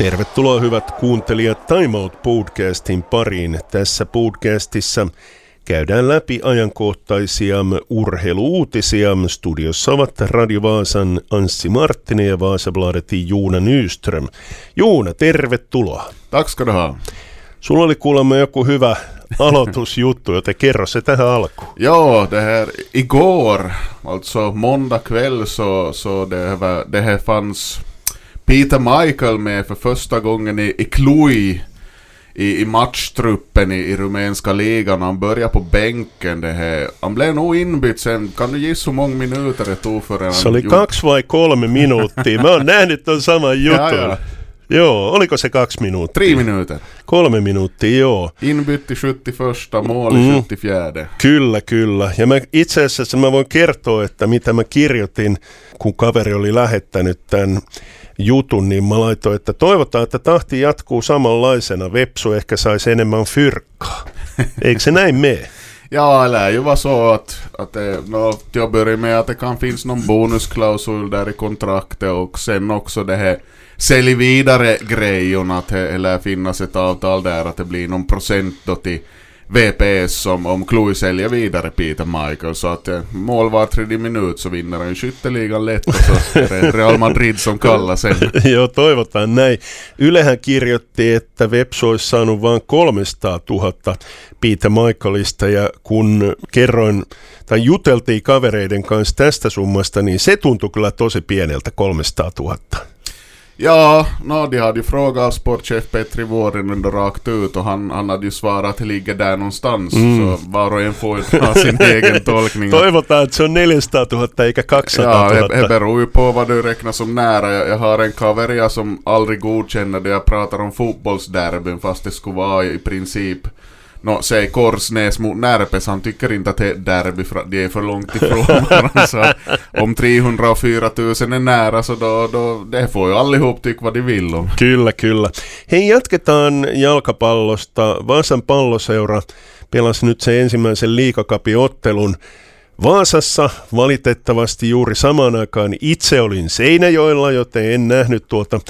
Tervetuloa hyvät kuuntelijat Time Out podcastin pariin. Tässä podcastissa käydään läpi ajankohtaisia urheiluutisia. Studiossa ovat Radio Vaasan Anssi Marttinen ja Vaasabladetin Juuna Nyström. Juuna, tervetuloa. Tack ska du ha. Sulla oli kuulemma joku hyvä aloitusjuttu, joten kerro se tähän alkuun. Ja, det här igår, alltså måndag kväll så, så det, var, det här fanns Peter Michael med för första gången i, i Cluj i, i matchtruppen i, i rumänska ligan. Han började på bänken det här. Han blev nog inbytt sen. Kan du gissa hur många minuter det tog för en... Se oli kaksi vai kolme minuuttia. Mä oon nähnyt ton saman jutun. Ja, ja. Joo, oliko se kaksi minuuttia? Tre minuter. Kolme minuuttia, joo. Inbytt i 71, mål i Mm. 74. Kyllä, kyllä. Ja mä itse asiassa mä voin kertoa, että mitä mä kirjoitin, kun kaveri oli lähettänyt tämän jutun, niin mä laitoin, että toivotaan, että tahti jatkuu samanlaisena. Vepsu ehkä saisi enemmän fyrkkaa. Eikö se näin mene? Ja, det ju vara så att, att det, nå, till att börja med att det kan finnas någon bonusklausul där i kontraktet och sen också det här sälj vidare grejen att det lär finnas ett avtal där att det blir någon procent då till VPS som om Chloe säljer vidare Peter Michael så att eh, mål var tredje minut så vinner han skytteligan lätt och så är det Real Madrid som kallar sen. Joo, toivotaan näin. Ylehän kirjoitti, että Vepsu olisi saanut vain 300 000 Peter Michaelista ja kun kerroin tai juteltiin kavereiden kanssa tästä summasta, niin se tuntui kyllä tosi pieneltä 300 000. Ja, no, de hade ju frågat sportchef Petri Vuorinen rakt ut och han, han hade ju svarat att det ligger där någonstans. Så var och en får ju ha sin egen tolkning. Toivotaan, että se on 400 000 eikä 200 Ja, 000. det, det beror ju på vad du räknar som nära. Jag, jag har en kaveria som aldrig godkänner det jag pratar om fotbollsderbyn fast det skulle vara i princip Nå, säg Korsnäs mot Närpes, han tycker inte att det är derby för att de är för långt ifrån varandra. Om 304 000 är nära så då, då det får ju allihop tycka vad de vill om. Kyllä, kyllä. Hei, jatketaan jalkapallosta. Vaasan palloseura pelasi nyt sen ensimmäisen liikakapiottelun. Vaasassa valitettavasti juuri samaan aikaan itse olin Seinäjoella, joten en nähnyt tuota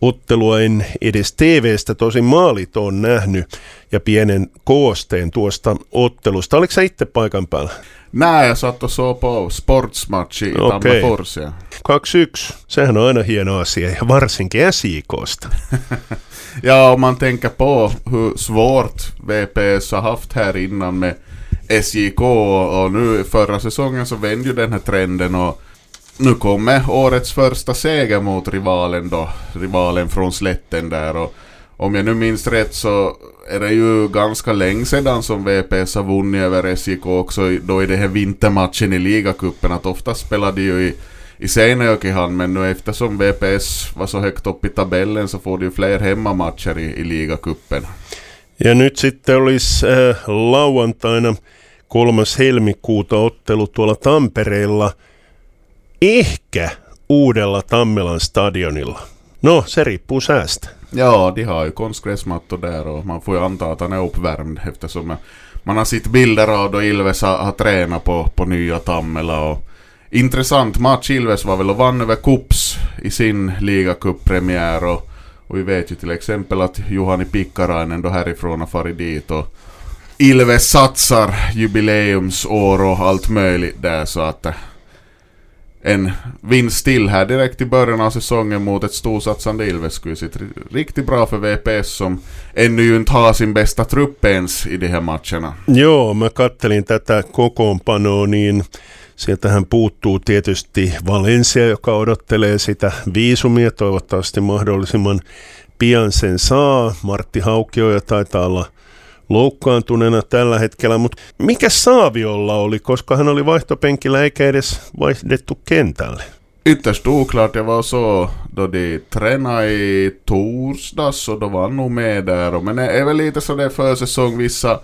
ottelua, en edes TVstä, tosin maalit on nähnyt ja pienen koosteen tuosta ottelusta. Oliko sä itse paikan päällä? Nej, jag satt och såg på sportsmatch i Okej. Tammerfors. Ja. 2-1, sehän on aina hieno asia, ja varsinkin SJKsta. Ja, om man tänker på hur svårt VPS har haft här innan med SJK och, och nu förra säsongen så vände ju den här trenden och nu kommer årets första seger mot rivalen då, rivalen från slätten där och om jag nu minns rätt så är det ju ganska länge sedan som VPS har vunnit över SJK också då i den här vintermatchen i ligacupen att ofta spelade de ju i i Seinäjokihan, men nu eftersom VPS var så högt upp i tabellen så får de ju fler hemmamatcher i, i ligacupen. Ja nyt sitten olisi äh, lauantaina 3. helmikuuta ottelu tuolla Tampereella, ehkä uudella Tammelan stadionilla. No, se riippuu säästä. Ja, de har ju konstgräsmattor där och man får ju anta att han är uppvärmd eftersom man har sett bilder av då Ilves har, har tränat på, på nya Tammela och intressant match. Ilves var väl och vann över Kups i sin ligacup-premiär och, och vi vet ju till exempel att Juhani Pikkarainen då härifrån har farit dit och Ilves satsar jubileumsår och allt möjligt där så att eh, en vinst till här direkt i början av säsongen mot ett storsatsande Ilves skulle ri- riktigt bra för VPS som ännu ju inte har sin bästa trupp ens i de här matcherna. Joo, mä kattelin tätä kokoonpanoa, niin sieltähän puuttuu tietysti Valencia, joka odottelee sitä viisumia, toivottavasti mahdollisimman pian sen saa. Martti Haukio taitaa olla loukkaantuneena tällä hetkellä, mutta mikä Saaviolla oli, koska hän oli vaihtopenkillä eikä edes vaihdettu kentälle? Ytterst oklart, jag var så då de tränade i torsdags och då var nog med där. Men det är väl lite så det försäsong vissa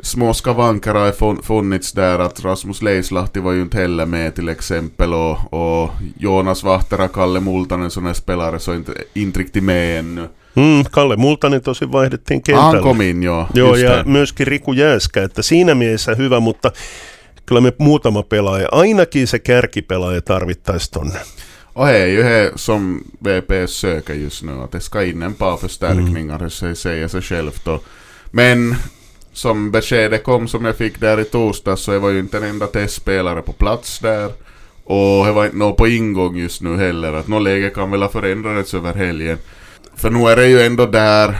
små skavanker har fun- funnits där att Rasmus Leislahti var ju inte heller med till exempel och, och Jonas Vahtera, Kalle Multanen är spelare så inte, inte riktigt med ännu. Mm, Kalle Multanen tosi vaihdettiin kentälle. Han kom in jo, Joo, just ja det. myöskin Riku Jääskä, että siinä mielessä hyvä, mutta kyllä me muutama pelaaja, ainakin se kärkipelaaja tarvittaisi tonne. Och det är ju som VPS söker just nu, att det ska in en par förstärkningar, mm. det säger sig självt. Och, men som beskedet kom som jag fick där i torsdags så var ju inte en enda testspelare på plats där. Och det var inte något på ingång just nu heller, att något läge kan väl ha förändrats över helgen. För nu är det ju ändå där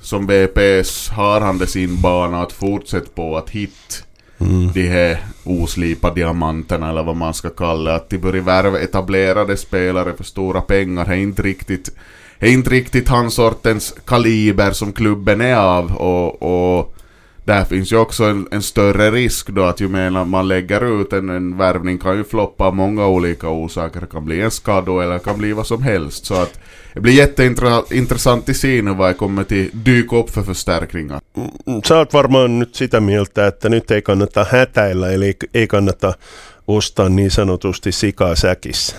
som VPS har han det sin bana att fortsätta på att hitta mm. de här oslipa diamanterna eller vad man ska kalla Att de börjar värva etablerade spelare för stora pengar det är inte riktigt, är inte riktigt hans sortens kaliber som klubben är av och, och där finns ju också en, en, större risk då att ju mer man lägger ut en, en värvning kan ju floppa av många olika orsaker. Det kan bli en skada eller det kan bli vad som helst. Så att det blir jätteintressant att se nu vad jag kommer till dyka upp för förstärkningar. Mm, sä oot varmaan nyt sitä mieltä, että nyt ei kannata hätäillä, eli ei kannata ostaa niin sanotusti sikaa säkissä.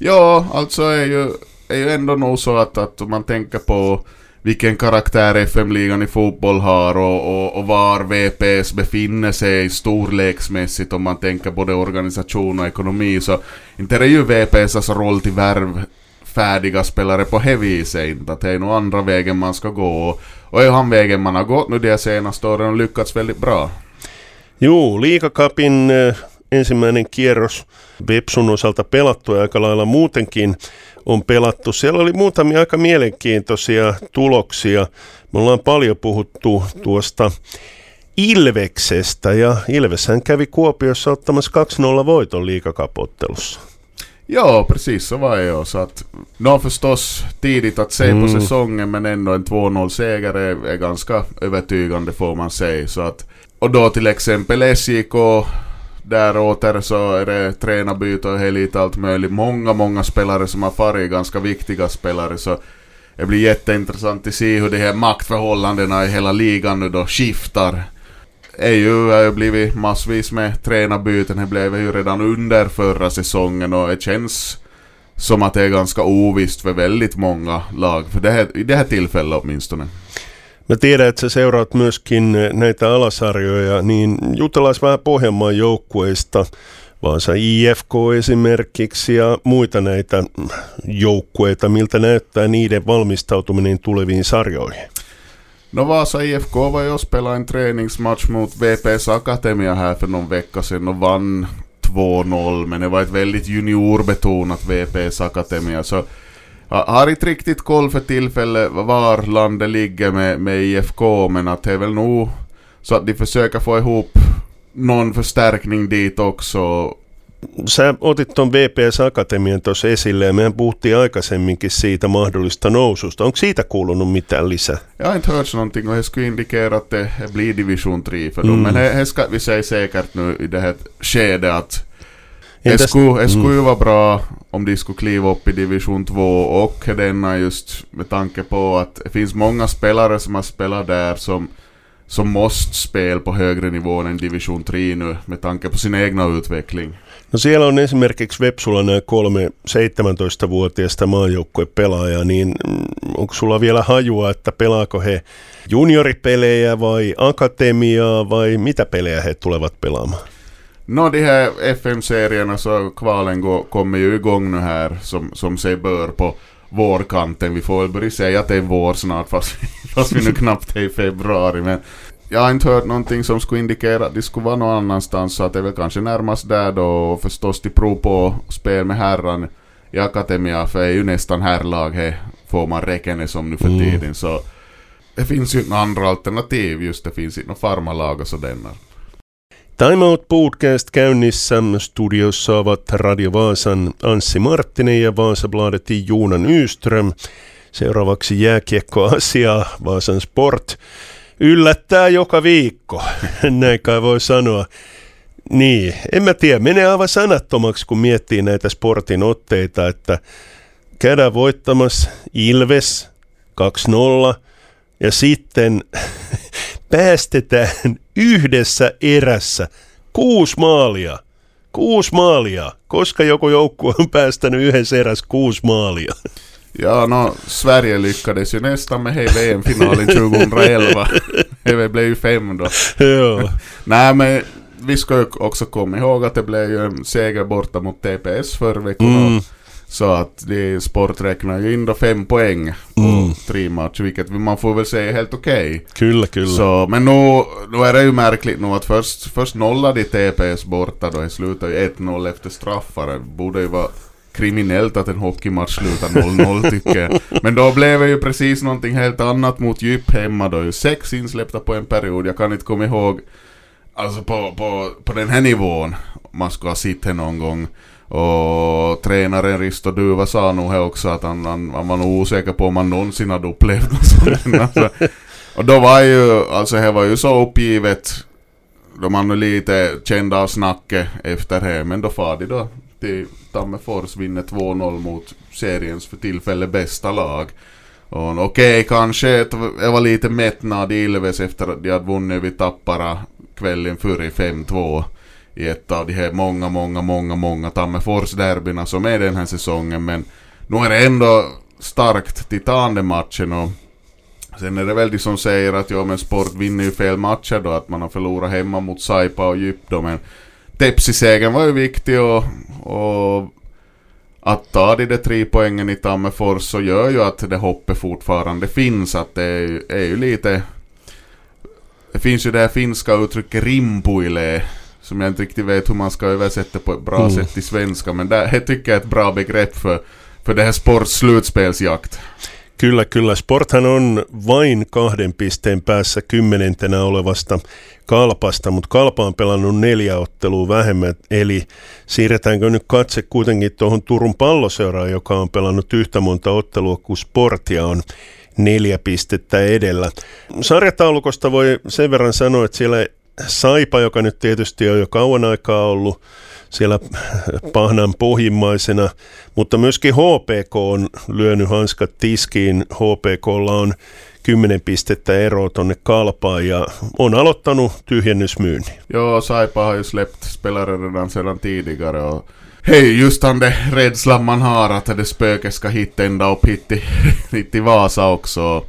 Ja, alltså är ju, är ju ändå nog så att, att man tänker på vilken karaktär FM-ligan i fotboll har och, och, och, var VPS befinner sig storleksmässigt om man tänker både organisation och ekonomi så inte är det ju VPSs roll till värv färdiga spelare på det viset inte. Att det är nog andra vägen man ska gå och, och är han vägen man har gått nu de senaste åren och lyckats väldigt bra. Jo, liikakapin äh, ensimmäinen kierros Vepsun osalta pelattu ja aika lailla muutenkin on pelattu. Siellä oli muutamia aika mielenkiintoisia tuloksia. Me ollaan paljon puhuttu tuosta Ilveksestä ja Ilveshän kävi Kuopiossa ottamassa 2-0 voiton liikakapottelussa. Ja, precis så var det Så att, nå förstås tidigt att se mm. på säsongen men ändå en 2-0 seger är, är, ganska övertygande får man säga. Så att, och då till exempel SJK där åter så är det tränarbyte och lite allt möjligt. Många, många spelare som har farit, ganska viktiga spelare. Så det blir jätteintressant att se hur de här maktförhållandena i hela ligan nu då skiftar. EU har ju blivit massvis med tränarbyten, det blev ju redan under förra säsongen och det känns som att det är ganska ovisst för väldigt många lag, för det här, i det här tillfället åtminstone. Mä tiedän, että sä seuraat myöskin näitä alasarjoja, niin jutellaan vähän Pohjanmaan joukkueista, Vaasa IFK esimerkiksi ja muita näitä joukkueita, miltä näyttää niiden valmistautuminen tuleviin sarjoihin? No Vasa IFK var ju och spelade en mot VPS Akademia här för någon vecka sedan och vann 2-0 men det var ett väldigt juniorbetonat VPS Akademia så har inte riktigt koll för tillfället var landet ligger med, med IFK men att det är väl nog så att de försöker få ihop någon förstärkning dit också. Sä otit tuon VPS Akatemian tuossa esille ja mehän puhuttiin aikaisemminkin siitä mahdollista noususta. Onko siitä kuulunut mitään lisää? Jag har inte hört någonting och det skulle indikera att det blir division 3 för dem. Mm. Men det, det ska vi säga säkert nu i det här skedet att det skulle, det skulle ju vara bra om de skulle kliva upp i division 2 och denna just med tanke på att det finns många spelare som har spelat där som, som måste spela på högre nivå än division 3 nu med tanke på sin egna utveckling. No siellä on esimerkiksi Vepsulla nämä kolme 17-vuotiaista maajoukkuepelaajaa, niin mm, onko sulla vielä hajua, että pelaako he junioripelejä vai akatemiaa vai mitä pelejä he tulevat pelaamaan? Nå, de här FM-serierna så kvalen går, kommer ju igång nu här som, som sig bör på vårkanten. Vi får väl börja säga att det är vår snart fast, fast vi nu knappt är i februari. Men jag har inte hört någonting som skulle indikera att det skulle vara någon annanstans så att det är väl kanske närmast där då och förstås till prov på spel med herran i Akademia för det är ju nästan herrlag här får man räkna som nu för mm. tiden så det finns ju några andra alternativ just det finns inte några farmalag och sådana. Time Out Podcast käynnissä. Studiossa ovat Radio Vaasan Anssi Marttinen ja Vaasabladetin Juuna Nyström. Seuraavaksi jääkiekko-asiaa, Vaasan Sport. Yllättää joka viikko, näin kai voi sanoa. Niin, en mä tiedä, menee aivan sanattomaksi, kun miettii näitä sportin otteita, että käydään voittamassa Ilves 2-0 ja sitten päästetään yhdessä erässä kuusi maalia. Kuusi maalia. Koska joku joukkue on päästänyt yhdessä erässä kuusi maalia? Ja, no, Sverige lyckades ju nästan med hej VM-finalen 2011. det blev ju fem då. ja. Nej, men vi ska ju också komma ihåg att det blev ju en seger borta mot TPS förra veckan. Mm. Så att det, sport räknar ju in då fem poäng på Mm. tre matcher, vilket man får väl säga är helt okej. Kyllä, kyllä. Så, men nu, nu är det ju märkligt nu att först, först nollade TPS borta då, det slutade ju 1-0 efter straffar. Det borde ju vara kriminellt att en hockeymatch slutar 0-0 tycker jag. Men då blev det ju precis någonting helt annat mot Djup hemma då, ju sex insläppta på en period. Jag kan inte komma ihåg, alltså på, på, på den här nivån, man skulle ha sett någon gång. Och tränaren Risto Duva sa nog här också att han, han, han var nog osäker på om han någonsin hade upplevt något sånt. Alltså, och då var ju, alltså det var ju så uppgivet. De var nog lite kända av snacket efter det, men då far de då till Tammerfors, vinner 2-0 mot seriens för tillfället bästa lag. Och okej, kanske det var lite mättnad i Ilves efter att de hade vunnit vid Tappara kvällen före 5-2 i ett av de här många, många, många, många Tammerfors-derbyna som är den här säsongen. Men nu är det ändå starkt titande matchen och sen är det väl de som säger att ja men sport vinner ju fel matcher då, att man har förlorat hemma mot Saipa och Djup då, men Tepsi-segern var ju viktig och, och att ta de där tre poängen i Tammerfors så gör ju att det hoppet fortfarande finns, att det är, ju- är ju lite... Det finns ju det här finska uttrycket rimpuile, som jag inte riktigt vet hur man ska översätta på ett bra Mm. sätt till svenska, men det, det tycker jag är ett bra begrepp för, för det här sports slutspelsjakt. Kyllä, kyllä. Sporthan on vain kahden pisteen päässä kymmenentenä olevasta Kalpasta, mutta Kalpa on pelannut neljä ottelua vähemmän, eli siirretäänkö nyt katse kuitenkin tuohon Turun palloseuraan, joka on pelannut yhtä monta ottelua kuin Sportia on neljä pistettä edellä. Sarjataulukosta voi sen verran sanoa, että siellä Saipa, joka nyt tietysti on jo kauan aikaa ollut siellä pahnan pohjimmaisena, mutta myöskin HPK on lyönyt hanskat tiskiin. HPKlla on 10 pistettä eroa tonne kalpaan ja on aloittanut tyhjennysmyynnin. Ja, Saipa har ju släppt spelare redan sedan tidigare och just den där rädslan man har att det spöket ska ända upp Vasa också.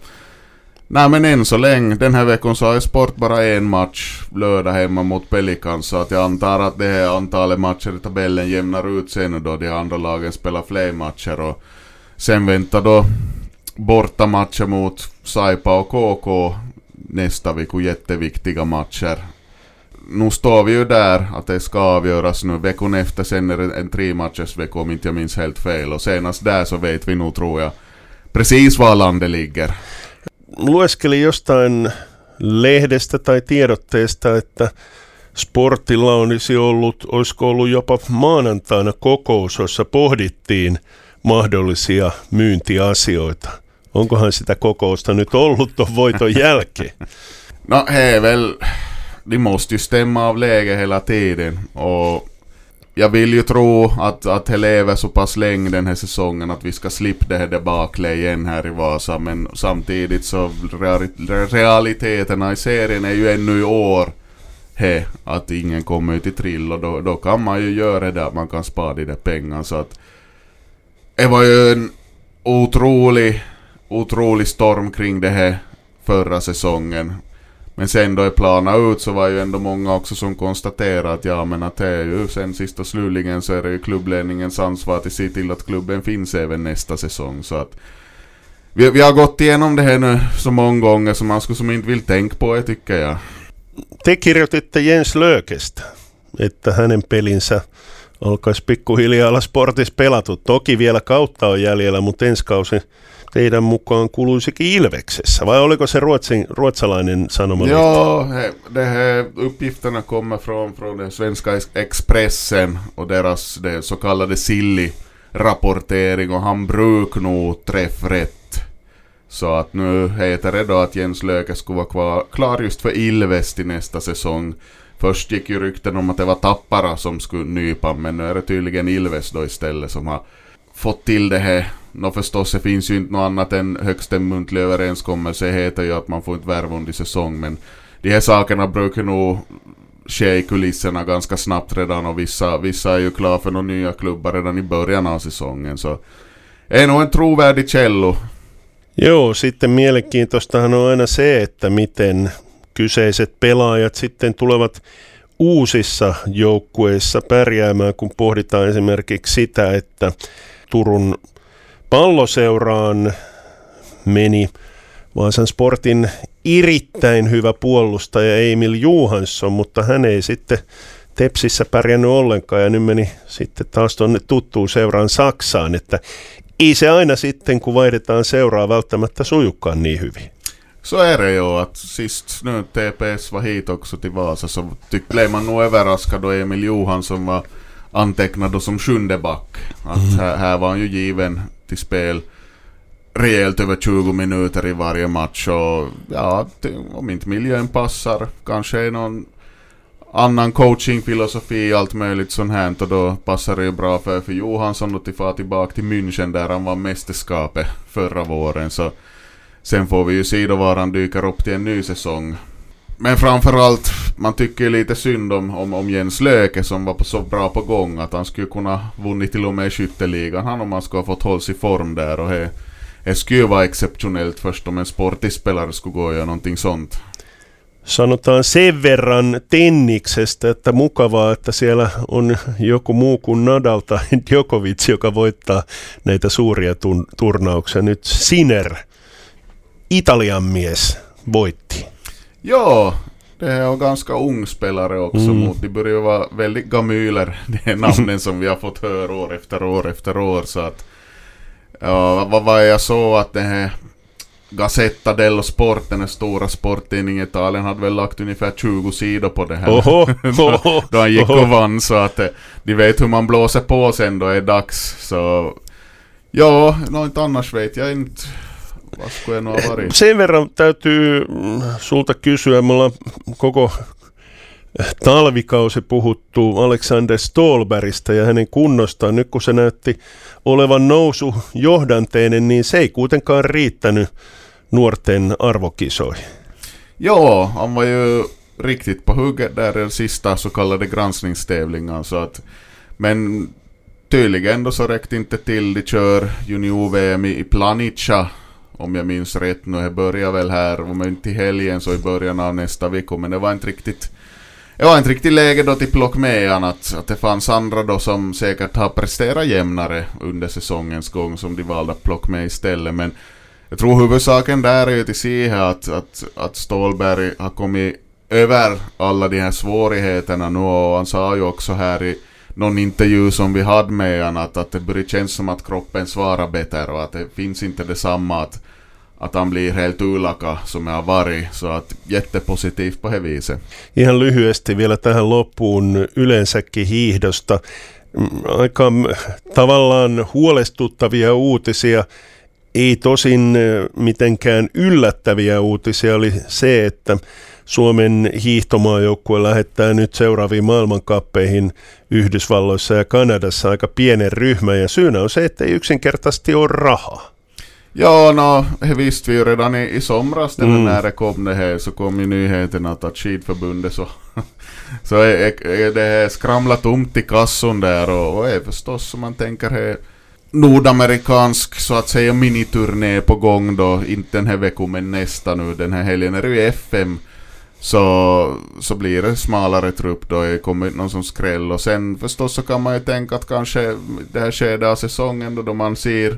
Nej men än så länge, den här veckan så har ju Sport bara en match lördag hemma mot Pelicans så att jag antar att det här antalet matcher i tabellen jämnar ut sig nu då de andra lagen spelar fler matcher och sen väntar då bortamatcher mot Saipa och KK nästa vecka, jätteviktiga matcher nu står vi ju där att det ska avgöras nu. Veckan efter sen är det en tre matchers vecka om inte jag minns helt fel. Och senast där så vet vi nog tror jag precis var landet ligger. Lueskelin jostain lehdestä tai tiedotteesta, että Sportilla olisi ollut, olisiko ollut jopa maanantaina kokous, jossa pohdittiin mahdollisia myyntiasioita. Onkohan sitä kokousta nyt ollut tuon voiton jälkeen? No, är väl... De måste ju stämma av läge hela tiden. Och jag vill ju tro att, att det lever så pass länge den här säsongen att vi ska slippa det här debaklet igen här i Vasa. Men samtidigt så realiteterna i serien är ju ännu i år he, att ingen kommer ut i trill och då, då kan man ju göra det där, man kan spara de där pengarna så att det var ju en otrolig, otrolig storm kring det här förra säsongen. Men sen då är planen ut så var ju ändå många också som konstaterade att ja men att det är ju sen sist och slutligen så är det ju klubbledningens ansvar att se till att klubben finns även nästa säsong så att vi, vi har gått igenom det här nu så många gånger så man skulle som inte vill tänka på det tycker jag. Te kirjoititte Jens Löökestä, että hänen pelinsä alkaisi pikkuhiljaa olla sportissa pelattu. Toki vielä kautta on jäljellä, mutta ensi kausi teidän mukaan kuluisikin Ilveksessä. Vai oliko se ruotsin, ruotsalainen sanoma? Ja, he, här uppgifterna kommer från, från den svenska Expressen och deras det så kallade Silli-rapportering och han brukar nog träffa rätt. Så att nu heter det då att Jens Löke skulle vara kvar, klar just för Ilves till nästa säsong. Först gick ju rykten om att det var Tappara som skulle nypa, men nu är det tydligen Ilves då istället som har fått till det här. Nå förstås, det finns ju inte något annat än högst en muntlig överenskommelse. Det heter ju att man får inte värva under säsong, men de här sakerna brukar nog ske i kulisserna ganska snabbt redan och vissa, vissa är ju klara för några nya klubbar redan i början av säsongen. Så är nog en trovärdig källa. Joo, sitten mielenkiintoistahan on aina se, että miten kyseiset pelaajat sitten tulevat uusissa joukkueissa pärjäämään, kun pohditaan esimerkiksi sitä, että Turun palloseuraan meni Vaasan Sportin erittäin hyvä puolustaja Emil Johansson, mutta hän ei sitten Tepsissä pärjännyt ollenkaan ja nyt meni sitten taas tuonne tuttuun seuraan Saksaan, että ei se aina sitten, kun vaihdetaan seuraa, välttämättä sujukkaan niin hyvin. Så är det ju att sist TPS var hit också till Vasa så Emil Johansson var antecknad som sjunde back. Att mm. här, här, var han ju given till spel rejält över 20 minuter i varje match och ja, om inte miljön passar kanske någon annan coachingfilosofi allt möjligt sånt här och då passar det ju bra för, för Johansson att få tillbaka till München där han var mästerskapet förra våren så sen får vi ju se då var han dyker upp till en ny säsong. Men framförallt, man tycker ju lite synd om, om, om Jens Löke som var på så bra på gång att han skulle kunna vunnit till och med skytteligan han om han skulle ha fått hållas i form där och det, det skulle vara exceptionellt först om en sportig spelare skulle gå och göra någonting sånt. sanotaan sen verran tenniksestä, että mukavaa, että siellä on joku muu kuin Nadal tai Djokovic, joka voittaa näitä suuria tun- turnauksia. Nyt Sinner, Italian mies, voitti. Joo, det är ganska ung spelare också mm. mot, de börjar vara väldigt gamyler, det är namnen som vi har fått höra år efter år efter år så att ja, vad var jag så att det här Gazzetta dello Sport, den stora sporttidningen i Italien, hade väl lagt ungefär 20 sidor på det här. Oho, oho, då han gick oho. och vann, så att eh, de vet hur man blåser på sen då är dags. Så ja, något annars vet jag inte. Ha varit? Sen verran täytyy sulta kysyä, me ollaan koko talvikausi puhuttu Alexander Stolbergista ja hänen kunnostaan. Nyt kun se näytti olevan nousu johdanteinen, niin se ei kuitenkaan riittänyt nuorten arvokisoihin. Joo, han var ju riktigt på hugget där den sista så kallade granskningstävlingen. Så att, men tydligen då så räckte inte till. De kör junior-VM i Planica om jag minns rätt nu. Det börjar väl här, om inte i helgen så i början av nästa vecka. Men det var inte riktigt det var inte riktigt läge då till plock med han att, att det fanns andra då som säkert har presterat jämnare under säsongens gång som de valde att plocka med istället. Men jag tror huvudsaken där är ju till se att, att, att Stålberg har kommit över alla de här svårigheterna nu och han sa ju också här i någon intervju som vi hade med honom att, att det börjar kännas som att kroppen svarar bättre och att det finns inte detsamma att att han blir helt ulaka som jag har varit, så att jättepositivt på det viset. Ihan lyhyesti vielä tähän loppuun yleensäkin hiihdosta. Mm, aika tavallaan huolestuttavia uutisia, ei tosin mitenkään yllättäviä uutisia oli se, että Suomen hiihtomaajoukkue lähettää nyt seuraaviin maailmankappeihin Yhdysvalloissa ja Kanadassa aika pienen ryhmän ja syynä on se, että ei yksinkertaisesti ole rahaa. Ja, no, det visste vi ju redan i, i somras mm. när det kom det här så kom ju nyheten att, skidförbundet så, så är, är det skramlar tomt i kassan där och, och är förstås som man tänker här nordamerikansk så att säga miniturné på gång då, inte den här veckan men nästa nu, den här helgen är det ju FM så, så blir det smalare trupp då, det kommer någon som skräll och sen förstås så kan man ju tänka att kanske det här skedet av säsongen då, då man ser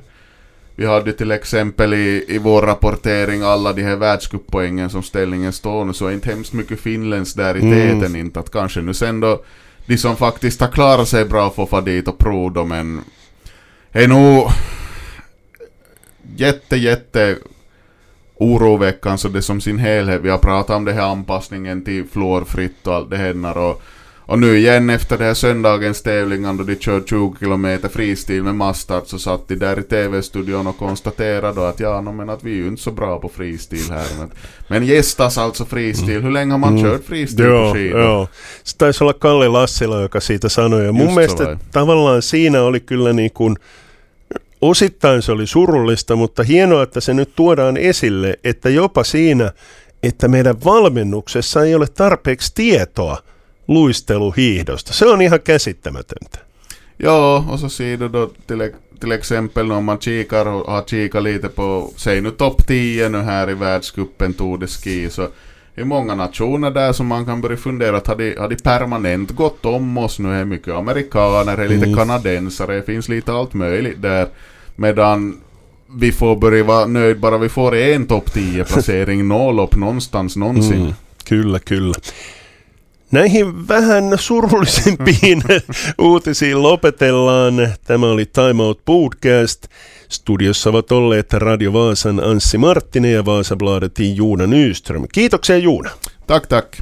vi hade till exempel i, i vår rapportering alla de här världscuppoängen som ställningen står nu så är inte hemskt mycket finländskt där i mm. täten inte att kanske nu sen då de som faktiskt har klarat sig bra får få dit och prova men är nog jätte jätte oroväckande så det som sin helhet. Vi har pratat om det här anpassningen till fluorfritt och allt det här och och nu igen efter det här söndagens tävlingar då de kör 20 km fristil med mastart så satt de där i TV-studion och konstaterade då att ja, no, men att vi är ju inte så bra på fristil här. Men, men gästas alltså fristil. Mm. Hur länge har man mm. kört fristil på skidor? Joo. Se taisi olla Kalle Lassila, joka siitä sanoi. Ja mun Just mielestä vai? tavallaan siinä oli kyllä niin kuin, osittain se oli surullista, mutta hienoa, että se nyt tuodaan esille, että jopa siinä, että meidän valmennuksessa ei ole tarpeeksi tietoa – luisteluhiihdosta. Se on ihan käsittämätöntä. Joo, så ser du då till, exempel om man kikar och har kikat lite på, säg nu topp 10 nu här i världscupen Tour de Ski, så är många nationer där som man kan börja fundera att har de, har de permanent gått om oss? Nu är mycket amerikaner, är lite Mm. kanadensare, det finns lite allt möjligt där. Medan vi får börja vara nöjd bara vi får en topp 10 placering noll upp någonstans någonsin. Mm, kyllä, kyllä. Näihin vähän surullisempiin uutisiin lopetellaan. Tämä oli Time Out Podcast. Studiossa ovat olleet Radio Vaasan Anssi Marttinen ja Vaasabladetin Juuna Nyström. Kiitoksia Juuna. Tack, tack.